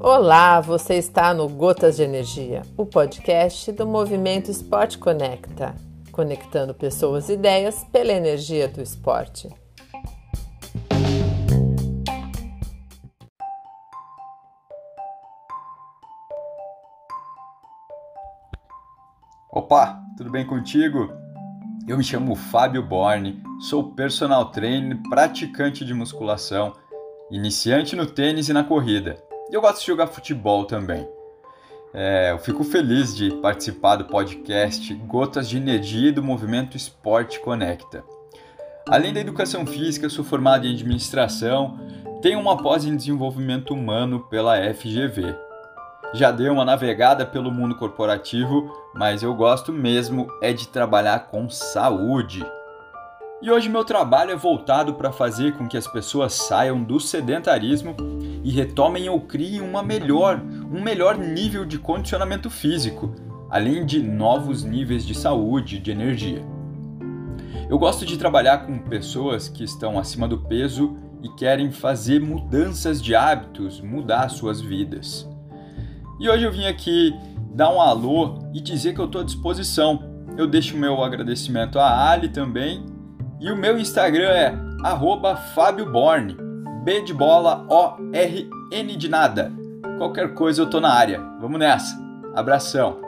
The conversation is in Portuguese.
Olá, você está no Gotas de Energia, o podcast do Movimento Esporte Conecta, conectando pessoas e ideias pela energia do esporte. Opa, tudo bem contigo? Eu me chamo Fábio Borne, sou personal trainer, praticante de musculação, iniciante no tênis e na corrida. E eu gosto de jogar futebol também. É, eu fico feliz de participar do podcast Gotas de Energia do Movimento Esporte Conecta. Além da educação física, sou formado em administração, tenho uma pós em desenvolvimento humano pela FGV. Já dei uma navegada pelo mundo corporativo, mas eu gosto mesmo é de trabalhar com saúde. E hoje meu trabalho é voltado para fazer com que as pessoas saiam do sedentarismo e retomem ou criem uma melhor, um melhor nível de condicionamento físico, além de novos níveis de saúde e de energia. Eu gosto de trabalhar com pessoas que estão acima do peso e querem fazer mudanças de hábitos, mudar suas vidas. E hoje eu vim aqui dar um alô e dizer que eu estou à disposição. Eu deixo meu agradecimento a Ali também e o meu Instagram é @fabioborn, B de bola, O R N de nada. Qualquer coisa eu tô na área. Vamos nessa. Abração.